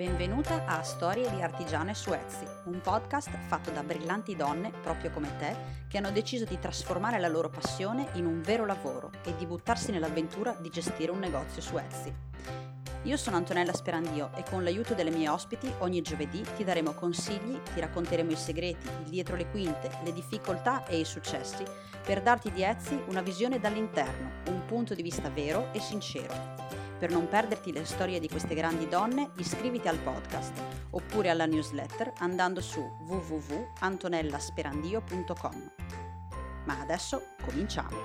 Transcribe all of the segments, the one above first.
Benvenuta a Storie di Artigiane su Etsy, un podcast fatto da brillanti donne, proprio come te, che hanno deciso di trasformare la loro passione in un vero lavoro e di buttarsi nell'avventura di gestire un negozio su Etsy. Io sono Antonella Sperandio e con l'aiuto delle mie ospiti ogni giovedì ti daremo consigli, ti racconteremo i segreti, il dietro le quinte, le difficoltà e i successi per darti di Etsy una visione dall'interno, un punto di vista vero e sincero. Per non perderti le storie di queste grandi donne, iscriviti al podcast oppure alla newsletter andando su www.antonellasperandio.com. Ma adesso cominciamo!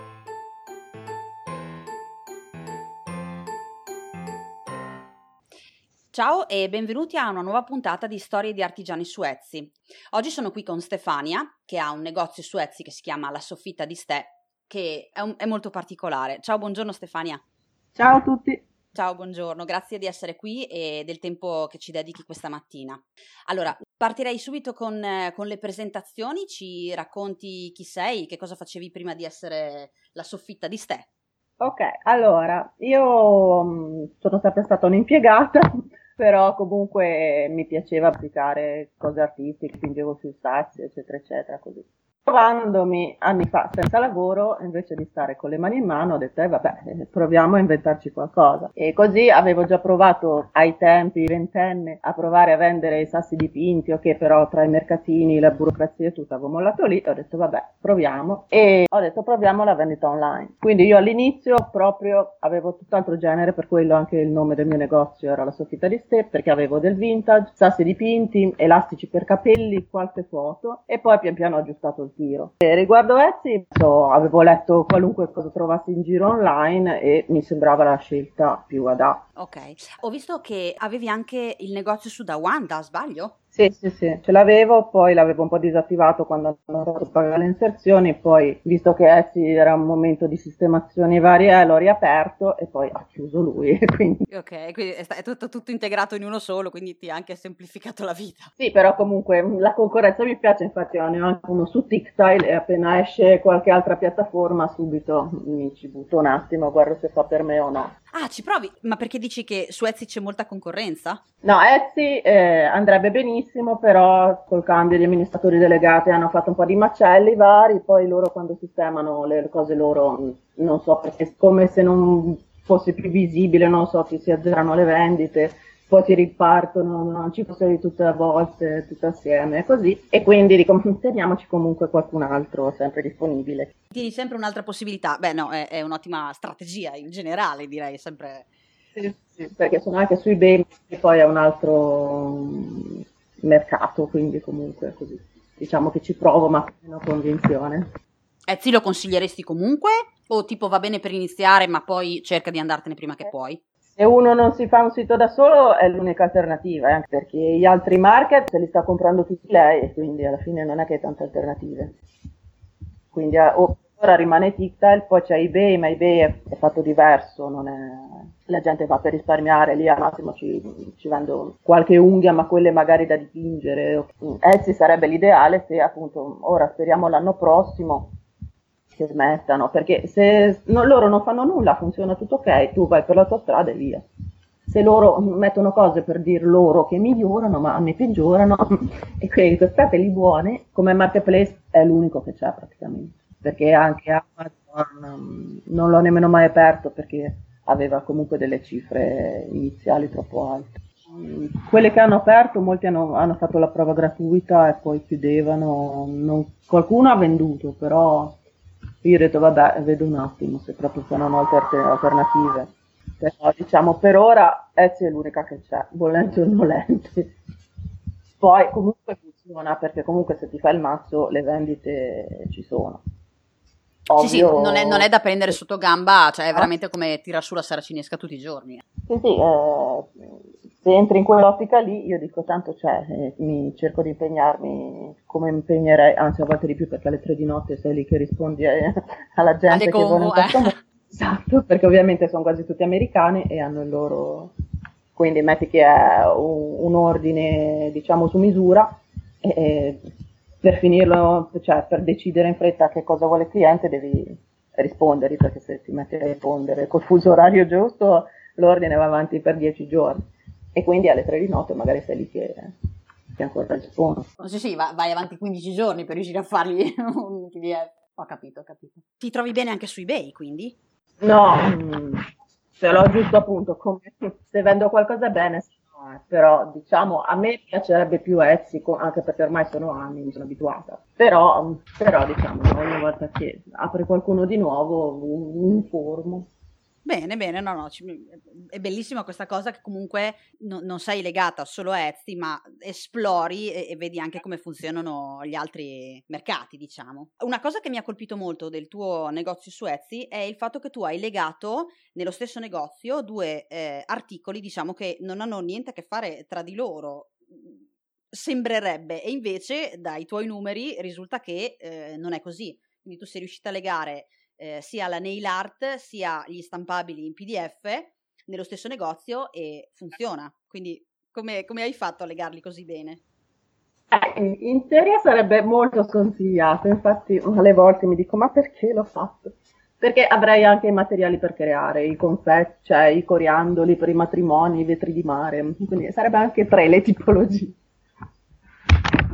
Ciao e benvenuti a una nuova puntata di Storie di artigiani su Etsy. Oggi sono qui con Stefania, che ha un negozio su Etsy che si chiama La Soffitta di Ste, che è, un, è molto particolare. Ciao, buongiorno Stefania. Ciao a tutti. Ciao, buongiorno, grazie di essere qui e del tempo che ci dedichi questa mattina. Allora, partirei subito con, con, le presentazioni, ci racconti chi sei, che cosa facevi prima di essere la soffitta di Ste. Ok, allora, io sono sempre stata un'impiegata, però comunque mi piaceva applicare cose artistiche, spingevo sui sassi, eccetera, eccetera, così. Trovandomi anni fa senza lavoro, invece di stare con le mani in mano, ho detto, eh vabbè, proviamo a inventarci qualcosa. E così avevo già provato ai tempi, ventenne, a provare a vendere i sassi dipinti, ok, però tra i mercatini, la burocrazia e tutto, avevo mollato lì, ho detto, vabbè, proviamo. E ho detto, proviamo la vendita online. Quindi io all'inizio proprio avevo tutt'altro genere, per quello anche il nome del mio negozio era la Soffitta di Ste, perché avevo del vintage, sassi dipinti, elastici per capelli, qualche foto, e poi pian piano ho aggiustato il tiro. E riguardo Etsy, so, avevo letto qualunque cosa trovassi in giro online e mi sembrava la scelta più adatta. Ok, ho visto che avevi anche il negozio su Dawanda, sbaglio? Sì, sì, sì, ce l'avevo, poi l'avevo un po' disattivato quando hanno fatto pagare le inserzioni, poi visto che Etsy era un momento di sistemazioni varie, l'ho riaperto e poi ha chiuso lui. Quindi... Ok, quindi è tutto, tutto, integrato in uno solo, quindi ti ha anche semplificato la vita. Sì, però comunque la concorrenza mi piace, infatti ne ho anche uno su TikTile e appena esce qualche altra piattaforma subito mi ci butto un attimo, guardo se fa per me o no. Ah, ci provi? Ma perché dici che su Etsy c'è molta concorrenza? No, Etsy eh, andrebbe benissimo, però col cambio di amministratori delegati hanno fatto un po' di macelli vari, poi loro quando sistemano le cose loro, non so, perché è come se non fosse più visibile, non so, che si azzerano le vendite, poi si ripartono, non ci fosse tutte a volte, tutte assieme, così. E quindi dico, teniamoci comunque qualcun altro sempre disponibile. Tieni sempre un'altra possibilità. Beh, no, è, è un'ottima strategia in generale, direi, sempre. Sì, sì, perché sono anche sui beni poi è un altro mm, mercato, quindi comunque così. Diciamo che ci provo, ma con meno convinzione. Etsy lo consiglieresti comunque? O tipo va bene per iniziare, ma poi cerca di andartene prima che puoi? Se uno non si fa un sito da solo è l'unica alternativa, eh, perché gli altri market se li sta comprando tutti lei e quindi alla fine non è che hai tante alternative. Quindi eh, ora rimane TikTok, poi c'è eBay, ma eBay è, è fatto diverso, è... la gente va per risparmiare, lì al massimo ci, ci vendo qualche unghia, ma quelle magari da dipingere. Etsy sarebbe l'ideale se appunto ora speriamo l'anno prossimo che smettano, perché se no, loro non fanno nulla, funziona tutto ok, tu vai per la tua strada e via. Se loro mettono cose per dir loro che migliorano, ma me peggiorano, e quindi lì buone, come marketplace è l'unico che c'è praticamente, perché anche Amazon non l'ho nemmeno mai aperto perché aveva comunque delle cifre iniziali troppo alte. Quelle che hanno aperto, molti hanno, hanno fatto la prova gratuita e poi chiudevano, non, qualcuno ha venduto, però io ho detto vabbè, vedo un attimo se proprio sono molte alternative. Però diciamo per ora Etsy è l'unica che c'è, volente o nolente. Poi comunque funziona perché comunque se ti fai il mazzo le vendite ci sono. Ovvio... Sì, sì, non è, non è, da prendere sotto gamba, cioè è veramente come tirar su la saracinesca tutti i giorni. Sì, sì, eh, se entri in quell'ottica lì, io dico tanto c'è, eh, mi cerco di impegnarmi come impegnerei, anzi a volte di più perché alle tre di notte sei lì che rispondi eh, alla gente che vuole modo. Esatto, perché ovviamente sono quasi tutti americani e hanno il loro... Quindi metti che è un, un ordine, diciamo, su misura e per finirlo, cioè per decidere in fretta che cosa vuole il cliente devi rispondere, perché se ti metti a rispondere col fuso orario giusto l'ordine va avanti per dieci giorni e quindi alle 3 di notte magari sei lì che, che ancora rispondo. Sì, sì, vai avanti 15 giorni per riuscire a fargli un PDF. Ho capito, ho capito. Ti trovi bene anche su eBay, quindi? No, mm, ce l'ho giusto appunto come se vendo qualcosa bene, no, però diciamo a me piacerebbe più Etsy, anche perché ormai sono anni, mi sono abituata. Però, però diciamo ogni volta che apre qualcuno di nuovo mi informo. Bene, bene, no, no, è bellissima questa cosa che comunque no, non sei legata solo a Etsy, ma esplori e, e, vedi anche come funzionano gli altri mercati, diciamo. Una cosa che mi ha colpito molto del tuo negozio su Etsy è il fatto che tu hai legato nello stesso negozio due eh, articoli, diciamo, che non hanno niente a che fare tra di loro sembrerebbe e invece dai tuoi numeri risulta che eh, non è così. Quindi tu sei riuscita a legare eh, sia la nail art sia gli stampabili in PDF nello stesso negozio e funziona. Quindi come, come hai fatto a legarli così bene? Eh, in teoria sarebbe molto sconsigliato, infatti alle volte mi dico ma perché l'ho fatto? Perché avrei anche i materiali per creare, i confetti, cioè i coriandoli per i matrimoni, i vetri di mare, quindi sarebbe anche tre le tipologie.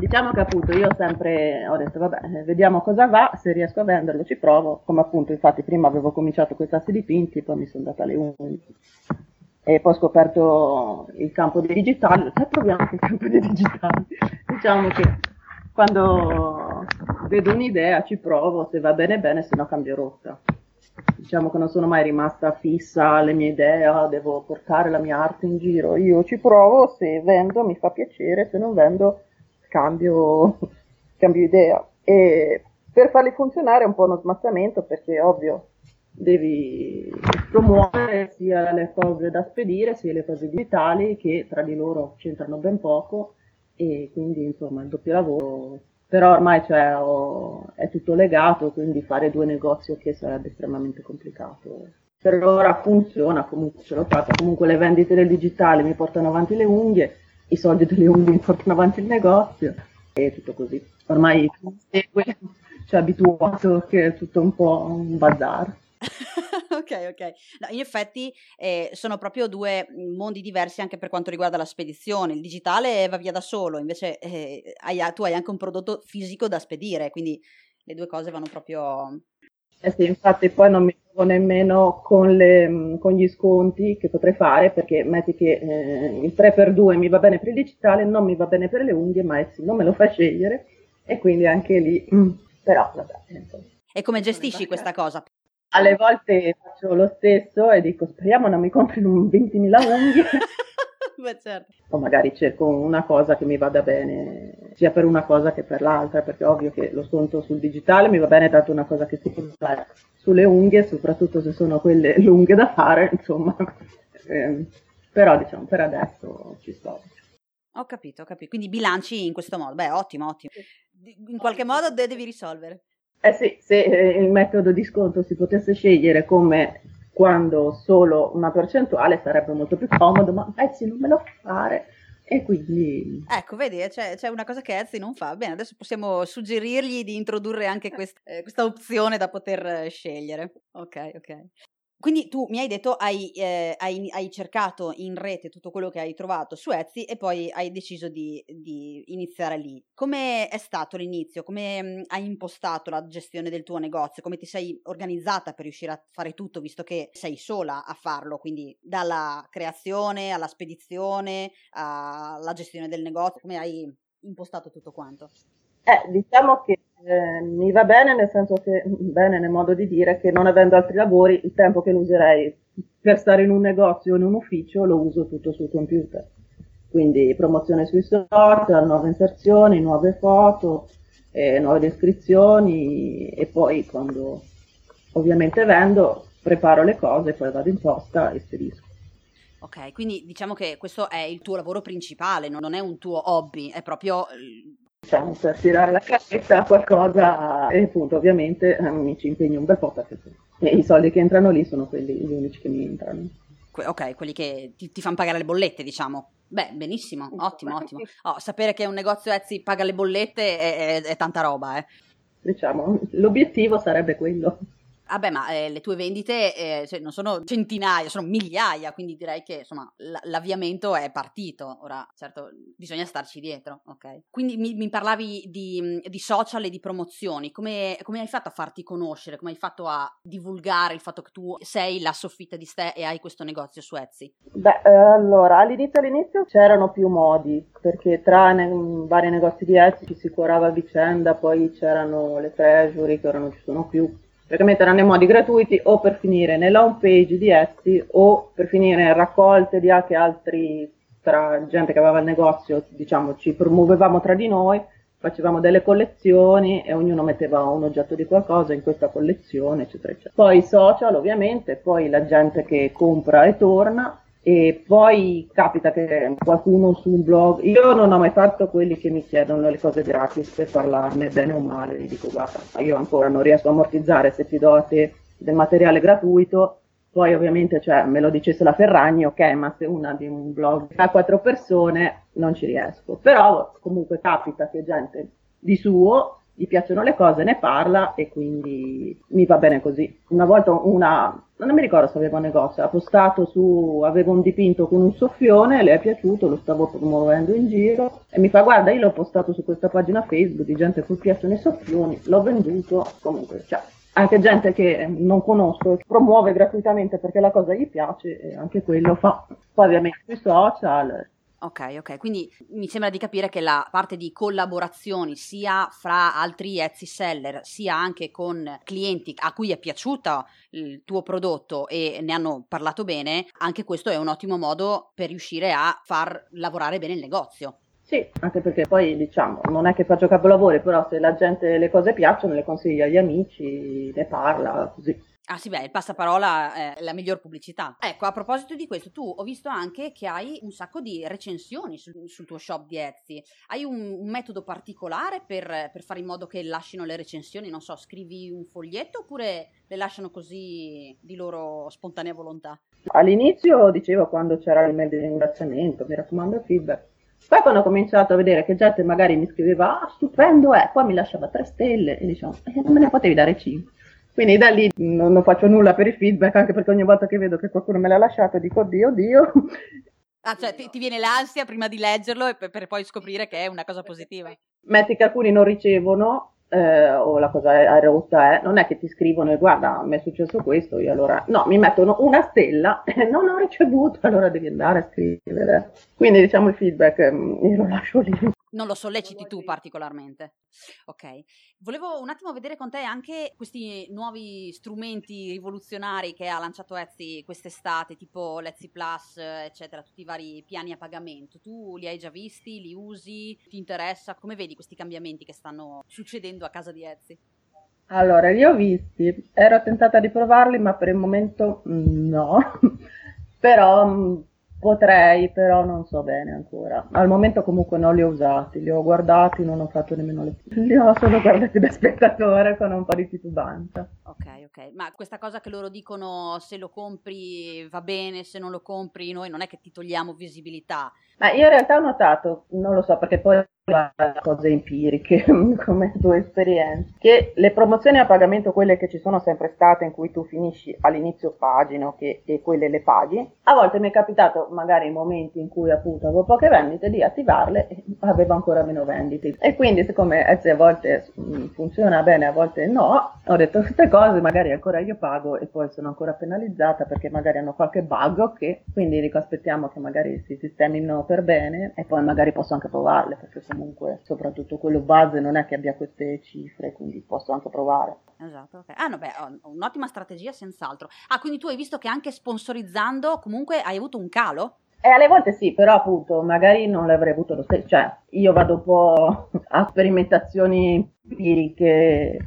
Diciamo che appunto io sempre ho detto vabbè, vediamo cosa va, se riesco a venderlo ci provo, come appunto infatti prima avevo cominciato con i tassi dipinti, poi mi sono data le unghie e poi ho scoperto il campo dei digitali, e proviamo anche il campo dei digitali. Diciamo che quando vedo un'idea ci provo, se va bene bene, se no cambio rotta. Diciamo che non sono mai rimasta fissa alle mie idee, ah, devo portare la mia arte in giro, io ci provo, se vendo mi fa piacere, se non vendo cambio, cambio idea. E per farli funzionare è un po' uno smazzamento perché ovvio devi promuovere sia le cose da spedire sia le cose digitali che tra di loro c'entrano ben poco e quindi insomma il doppio lavoro. Però ormai cioè, ho, è tutto legato quindi fare due negozi che sarebbe estremamente complicato. Per ora funziona comunque ce l'ho fatta. Comunque le vendite del digitale mi portano avanti le unghie i soldi delle unghie portano avanti il negozio e tutto così. Ormai segue, ci è abituato che è tutto un po' un bazar. ok, ok. No, in effetti eh, sono proprio due mondi diversi anche per quanto riguarda la spedizione. Il digitale va via da solo, invece eh, hai, tu hai anche un prodotto fisico da spedire, quindi le due cose vanno proprio eh sì, infatti poi non mi trovo nemmeno con, le, con, gli sconti che potrei fare perché metti che eh, il 3x2 mi va bene per il digitale, non mi va bene per le unghie, ma sì, non me lo fa scegliere e quindi anche lì, mm, però vabbè. Insomma. E come gestisci questa cosa? Alle volte faccio lo stesso e dico speriamo non mi comprino 20.000 unghie. Beh, certo. O magari cerco una cosa che mi vada bene sia per una cosa che per l'altra, perché ovvio che lo sconto sul digitale mi va bene tanto una cosa che si può fare sulle unghie, soprattutto se sono quelle lunghe da fare, insomma. Eh, però diciamo per adesso ci sto. Ho capito, ho capito. Quindi bilanci in questo modo. Beh, ottimo, ottimo. In qualche modo devi risolvere. Eh sì, se eh, il metodo di sconto si potesse scegliere come quando solo una percentuale sarebbe molto più comodo, ma Etsy non me lo fa fare. E quindi... Ecco, vedi, c'è, c'è, una cosa che Etsy non fa. Bene, adesso possiamo suggerirgli di introdurre anche quest, eh, questa opzione da poter eh, scegliere. Ok, ok. Quindi tu mi hai detto hai, eh, hai, hai, cercato in rete tutto quello che hai trovato su Etsy e poi hai deciso di, di iniziare lì. Come è stato l'inizio? Come mm, hai impostato la gestione del tuo negozio? Come ti sei organizzata per riuscire a fare tutto, visto che sei sola a farlo? Quindi dalla creazione alla spedizione alla gestione del negozio, come hai impostato tutto quanto? Eh, diciamo che eh, mi va bene nel senso che, bene nel modo di dire, che non avendo altri lavori, il tempo che lo userei per stare in un negozio o in un ufficio lo uso tutto sul computer. Quindi promozione sui social, nuove inserzioni, nuove foto, eh, nuove descrizioni e poi quando ovviamente vendo preparo le cose, poi vado in posta e spedisco. Ok, quindi diciamo che questo è il tuo lavoro principale, non è un tuo hobby, è proprio diciamo, per tirare la carretta qualcosa e appunto ovviamente eh, mi ci impegno un bel po' perché i soldi che entrano lì sono quelli gli unici che mi entrano. Que- ok, quelli che ti, ti fanno pagare le bollette, diciamo. Beh, benissimo, ottimo, ottimo. Oh, sapere che un negozio Etsy paga le bollette è, è, è tanta roba, eh. Diciamo, l'obiettivo sarebbe quello. Vabbè, ma eh, le tue vendite eh, cioè, non sono centinaia, sono migliaia, quindi direi che insomma l- l'avviamento è partito. Ora, certo, bisogna starci dietro, ok? Quindi mi, mi parlavi di, di, social e di promozioni. Come, come, hai fatto a farti conoscere? Come hai fatto a divulgare il fatto che tu sei la soffitta di ste e hai questo negozio su Etsy? Beh, eh, allora, all'inizio, all'inizio c'erano più modi, perché tra ne- vari negozi di Etsy ci si curava a vicenda, poi c'erano le treasury che ora non ci sono più praticamente erano i modi gratuiti o per finire nella home page di Etsy o per finire in raccolte di anche altri tra gente che aveva il negozio, diciamo, ci promuovevamo tra di noi, facevamo delle collezioni e ognuno metteva un oggetto di qualcosa in questa collezione, eccetera, eccetera. Poi i social, ovviamente, poi la gente che compra e torna e poi capita che qualcuno su un blog, io non ho mai fatto quelli che mi chiedono le cose gratis per parlarne bene o male, gli dico guarda, io ancora non riesco a ammortizzare se ti do a te del materiale gratuito, poi ovviamente cioè, me lo dicesse la Ferragni, ok, ma se una di un blog ha quattro persone non ci riesco, però comunque capita che gente di suo gli piacciono le cose, ne parla e quindi mi va bene così. Una volta una, non mi ricordo se aveva un negozio, ha postato su, aveva un dipinto con un soffione, le è piaciuto, lo stavo promuovendo in giro e mi fa guarda io l'ho postato su questa pagina Facebook di gente a cui piacciono i soffioni, l'ho venduto, comunque cioè anche gente che non conosco promuove gratuitamente perché la cosa gli piace e anche quello fa. Poi ovviamente sui social Ok, ok, quindi mi sembra di capire che la parte di collaborazioni sia fra altri Etsy seller, sia anche con clienti a cui è piaciuto il tuo prodotto e ne hanno parlato bene, anche questo è un ottimo modo per riuscire a far lavorare bene il negozio. Sì, anche perché poi diciamo, non è che faccio capolavori, però se la gente le cose piacciono le consiglia agli amici, ne parla, così. Ah sì, beh, il passaparola è la miglior pubblicità. Ecco, a proposito di questo, tu ho visto anche che hai un sacco di recensioni sul, sul tuo shop di Etsy. Hai un, un metodo particolare per, per, fare in modo che lasciano le recensioni? Non so, scrivi un foglietto oppure le lasciano così di loro spontanea volontà? All'inizio dicevo quando c'era l'email di ringraziamento, mi raccomando il feedback. Poi quando ho cominciato a vedere che gente magari mi scriveva, ah stupendo è, poi mi lasciava tre stelle e diciamo, eh, non me ne potevi dare cinque. Quindi da lì non, non, faccio nulla per il feedback, anche perché ogni volta che vedo che qualcuno me l'ha lasciato dico oddio, oddio. Ah, cioè ti, ti viene l'ansia prima di leggerlo e per, per, poi scoprire che è una cosa positiva. Metti che alcuni non ricevono, eh, o la cosa rotta è, non è che ti scrivono e guarda, mi è successo questo, io allora, no, mi mettono una stella e non ho ricevuto, allora devi andare a scrivere. Quindi diciamo il feedback mm, io lo lascio lì non lo solleciti tu particolarmente. Ok, volevo un attimo vedere con te anche questi nuovi strumenti rivoluzionari che ha lanciato Etsy quest'estate, tipo l'Etsy Plus, eccetera, tutti i vari piani a pagamento. Tu li hai già visti, li usi, ti interessa? Come vedi questi cambiamenti che stanno succedendo a casa di Etsy? Allora, li ho visti, ero tentata di provarli, ma per il momento mm, no. Però mm, Potrei, però non so bene ancora. Al momento comunque non li ho usati, li ho guardati, non ho fatto nemmeno le... Li ho solo guardati da spettatore con un po' di titubanza. Ok, ok. Ma questa cosa che loro dicono se lo compri va bene, se non lo compri noi non è che ti togliamo visibilità. Ma io in realtà ho notato, non lo so perché poi cose empiriche come tua esperienza che le promozioni a pagamento quelle che ci sono sempre state in cui tu finisci all'inizio pagina che, e quelle le paghi a volte mi è capitato magari in momenti in cui appunto avevo poche vendite di attivarle e avevo ancora meno vendite. E quindi siccome Etsy a volte mm, funziona bene a volte no ho detto queste cose magari ancora io pago e poi sono ancora penalizzata perché magari hanno qualche bug ok? Quindi dico aspettiamo che magari si sistemino per bene e poi magari posso anche provarle perché sono comunque soprattutto quello base non è che abbia queste cifre, quindi posso anche provare. Esatto, ok. Ah, no, beh, un'ottima strategia senz'altro. Ah, quindi tu hai visto che anche sponsorizzando comunque hai avuto un calo? Eh, alle volte sì, però appunto magari non l'avrei avuto lo stesso, cioè io vado un po' a sperimentazioni empiriche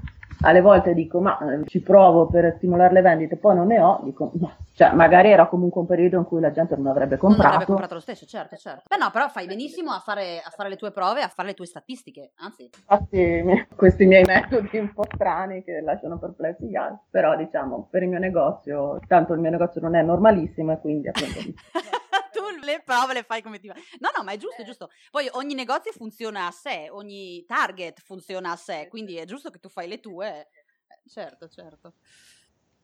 alle volte dico ma eh, ci provo per stimolare le vendite, poi non ne ho, dico ma cioè magari era comunque un periodo in cui la gente non avrebbe comprato. Non avrebbe comprato lo stesso, certo, certo. Beh no, però fai benissimo a fare, a fare le tue prove, a fare le tue statistiche, anzi. Infatti questi miei metodi un po' strani che lasciano perplessi gli altri, però diciamo per il mio negozio, tanto il mio negozio non è normalissimo e quindi appunto... le prove le fai come ti va. No, no, ma è giusto, è giusto. Poi ogni negozio funziona a sé, ogni target funziona a sé, quindi è giusto che tu fai le tue. Eh, certo, certo.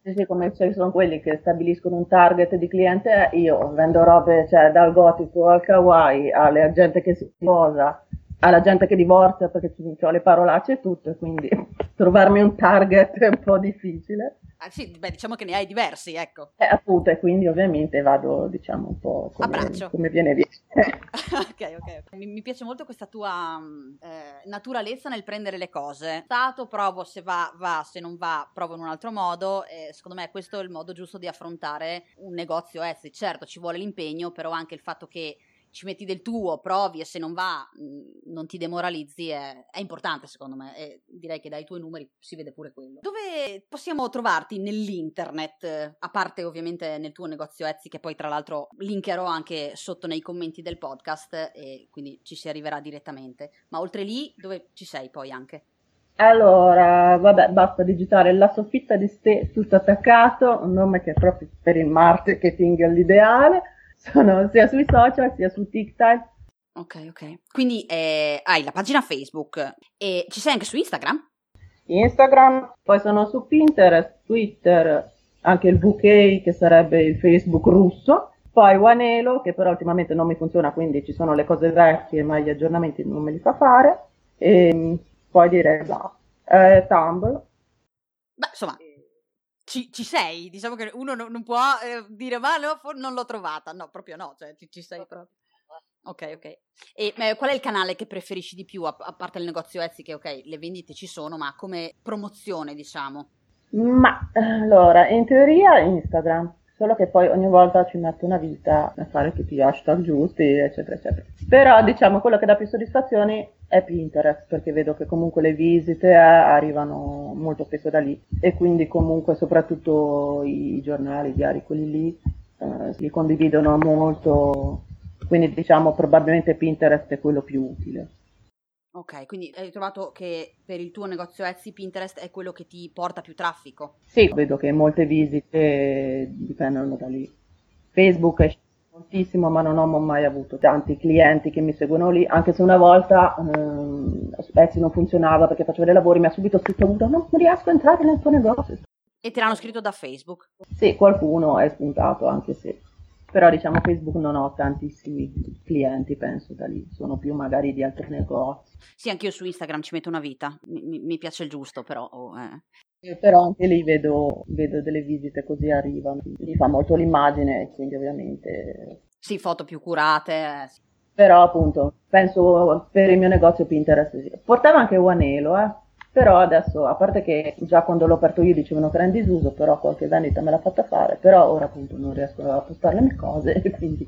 Sì, sì, come ci sono quelli che stabiliscono un target di cliente, io vendo robe, cioè dal gotico al kawaii, alla gente che si sposa, alla gente che divorzia perché ho le parolacce e tutto, quindi trovarmi un target è un po' difficile. Ah, sì, beh, diciamo che ne hai diversi, ecco. Eh, appunto, e quindi ovviamente vado, diciamo, un po' come, come viene visto. ok, ok. Mi, mi, piace molto questa tua eh, naturalezza nel prendere le cose. Stato, provo, se va, va, se non va, provo in un altro modo. E secondo me questo è il modo giusto di affrontare un negozio Etsy. Certo, ci vuole l'impegno, però anche il fatto che ci metti del tuo, provi e se non va mhmm, non ti demoralizzi è, è, importante secondo me e direi che dai tuoi numeri si vede pure quello. Dove possiamo trovarti nell'internet, a parte ovviamente nel tuo negozio Etsy che poi tra l'altro linkerò anche sotto nei commenti del podcast e quindi ci si arriverà direttamente, ma oltre lì dove ci sei poi anche? Allora, vabbè, basta digitare la soffitta di ste tutto attaccato, un nome che è proprio per il marketing l'ideale sono sia sui social sia su TikTok. Ok, ok. Quindi eh, hai la pagina Facebook e ci sei anche su Instagram? Instagram, poi sono su Pinterest, Twitter, anche il VK che sarebbe il Facebook russo, poi Wanelo che però ultimamente non mi funziona quindi ci sono le cose vecchie ma gli aggiornamenti non me li fa fare e poi direi basta. Eh, Tumblr. Beh, insomma, ci, ci, sei, diciamo che uno non, non può eh, dire ma no, for- non l'ho trovata, no, proprio no, cioè ci, ci sei proprio. Ok, ok. E eh, qual è il canale che preferisci di più, a, a, parte il negozio Etsy, che ok, le vendite ci sono, ma come promozione, diciamo? Ma allora, in teoria Instagram, solo che poi ogni volta ci metto una vita a fare tutti gli hashtag giusti, eccetera, eccetera. Però diciamo quello che dà più soddisfazioni è Pinterest, perché vedo che comunque le visite eh, arrivano molto spesso da lì e quindi comunque soprattutto i giornali, i diari, quelli lì, eh, li condividono molto, quindi diciamo probabilmente Pinterest è quello più utile. Ok, quindi hai trovato che per il tuo negozio Etsy Pinterest è quello che ti porta più traffico? Sì, vedo che molte visite dipendono da lì. Facebook è moltissimo, ma non ho mai avuto tanti clienti che mi seguono lì, anche se una volta ehm, Etsy non funzionava perché facevo dei lavori, mi ha subito scritto avuto non riesco a entrare nel tuo negozio. E te l'hanno scritto da Facebook? Sì, qualcuno è spuntato, anche se però diciamo Facebook non ho tantissimi clienti, penso da lì, sono più magari di altri negozi. Sì, anche io su Instagram ci metto una vita, mi, mi piace il giusto però. Oh, eh. Però anche lì vedo, vedo, delle visite così arrivano, mi fa molto l'immagine, quindi ovviamente... Sì, foto più curate. Eh. Però appunto, penso per il mio negozio Pinterest sì. Portava anche Wanelo, eh però adesso, a parte che già quando l'ho aperto io dicevano che era in disuso, però qualche vendita me l'ha fatta fare, però ora appunto non riesco a postare le mie cose quindi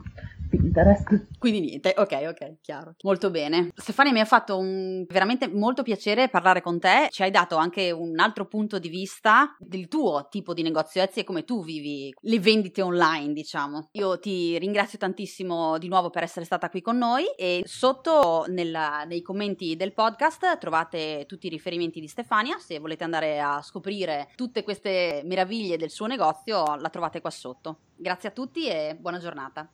Pinterest. Quindi niente, ok, ok, chiaro. Molto bene. Stefania, mi ha fatto un, veramente molto piacere parlare con te. Ci hai dato anche un altro punto di vista del tuo tipo di negozio Etsy e come tu vivi le vendite online, diciamo. Io ti ringrazio tantissimo di nuovo per essere stata qui con noi e sotto nella, nei commenti del podcast trovate tutti i riferimenti di Stefania. Se volete andare a scoprire tutte queste meraviglie del suo negozio, la trovate qua sotto. Grazie a tutti e buona giornata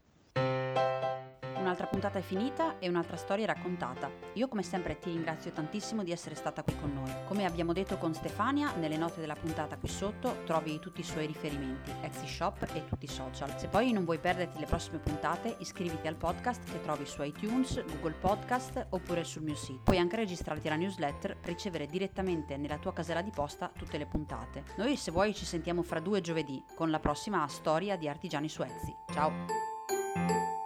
un'altra puntata è finita e un'altra storia è raccontata. Io come sempre ti ringrazio tantissimo di essere stata qui con noi. Come abbiamo detto con Stefania, nelle note della puntata qui sotto trovi tutti i suoi riferimenti, Etsy Shop e tutti i social. Se poi non vuoi perderti le prossime puntate, iscriviti al podcast che trovi su iTunes, Google Podcast oppure sul mio sito. Puoi anche registrarti alla newsletter per ricevere direttamente nella tua casella di posta tutte le puntate. Noi se vuoi ci sentiamo fra due giovedì con la prossima storia di artigiani su Etsy. Ciao!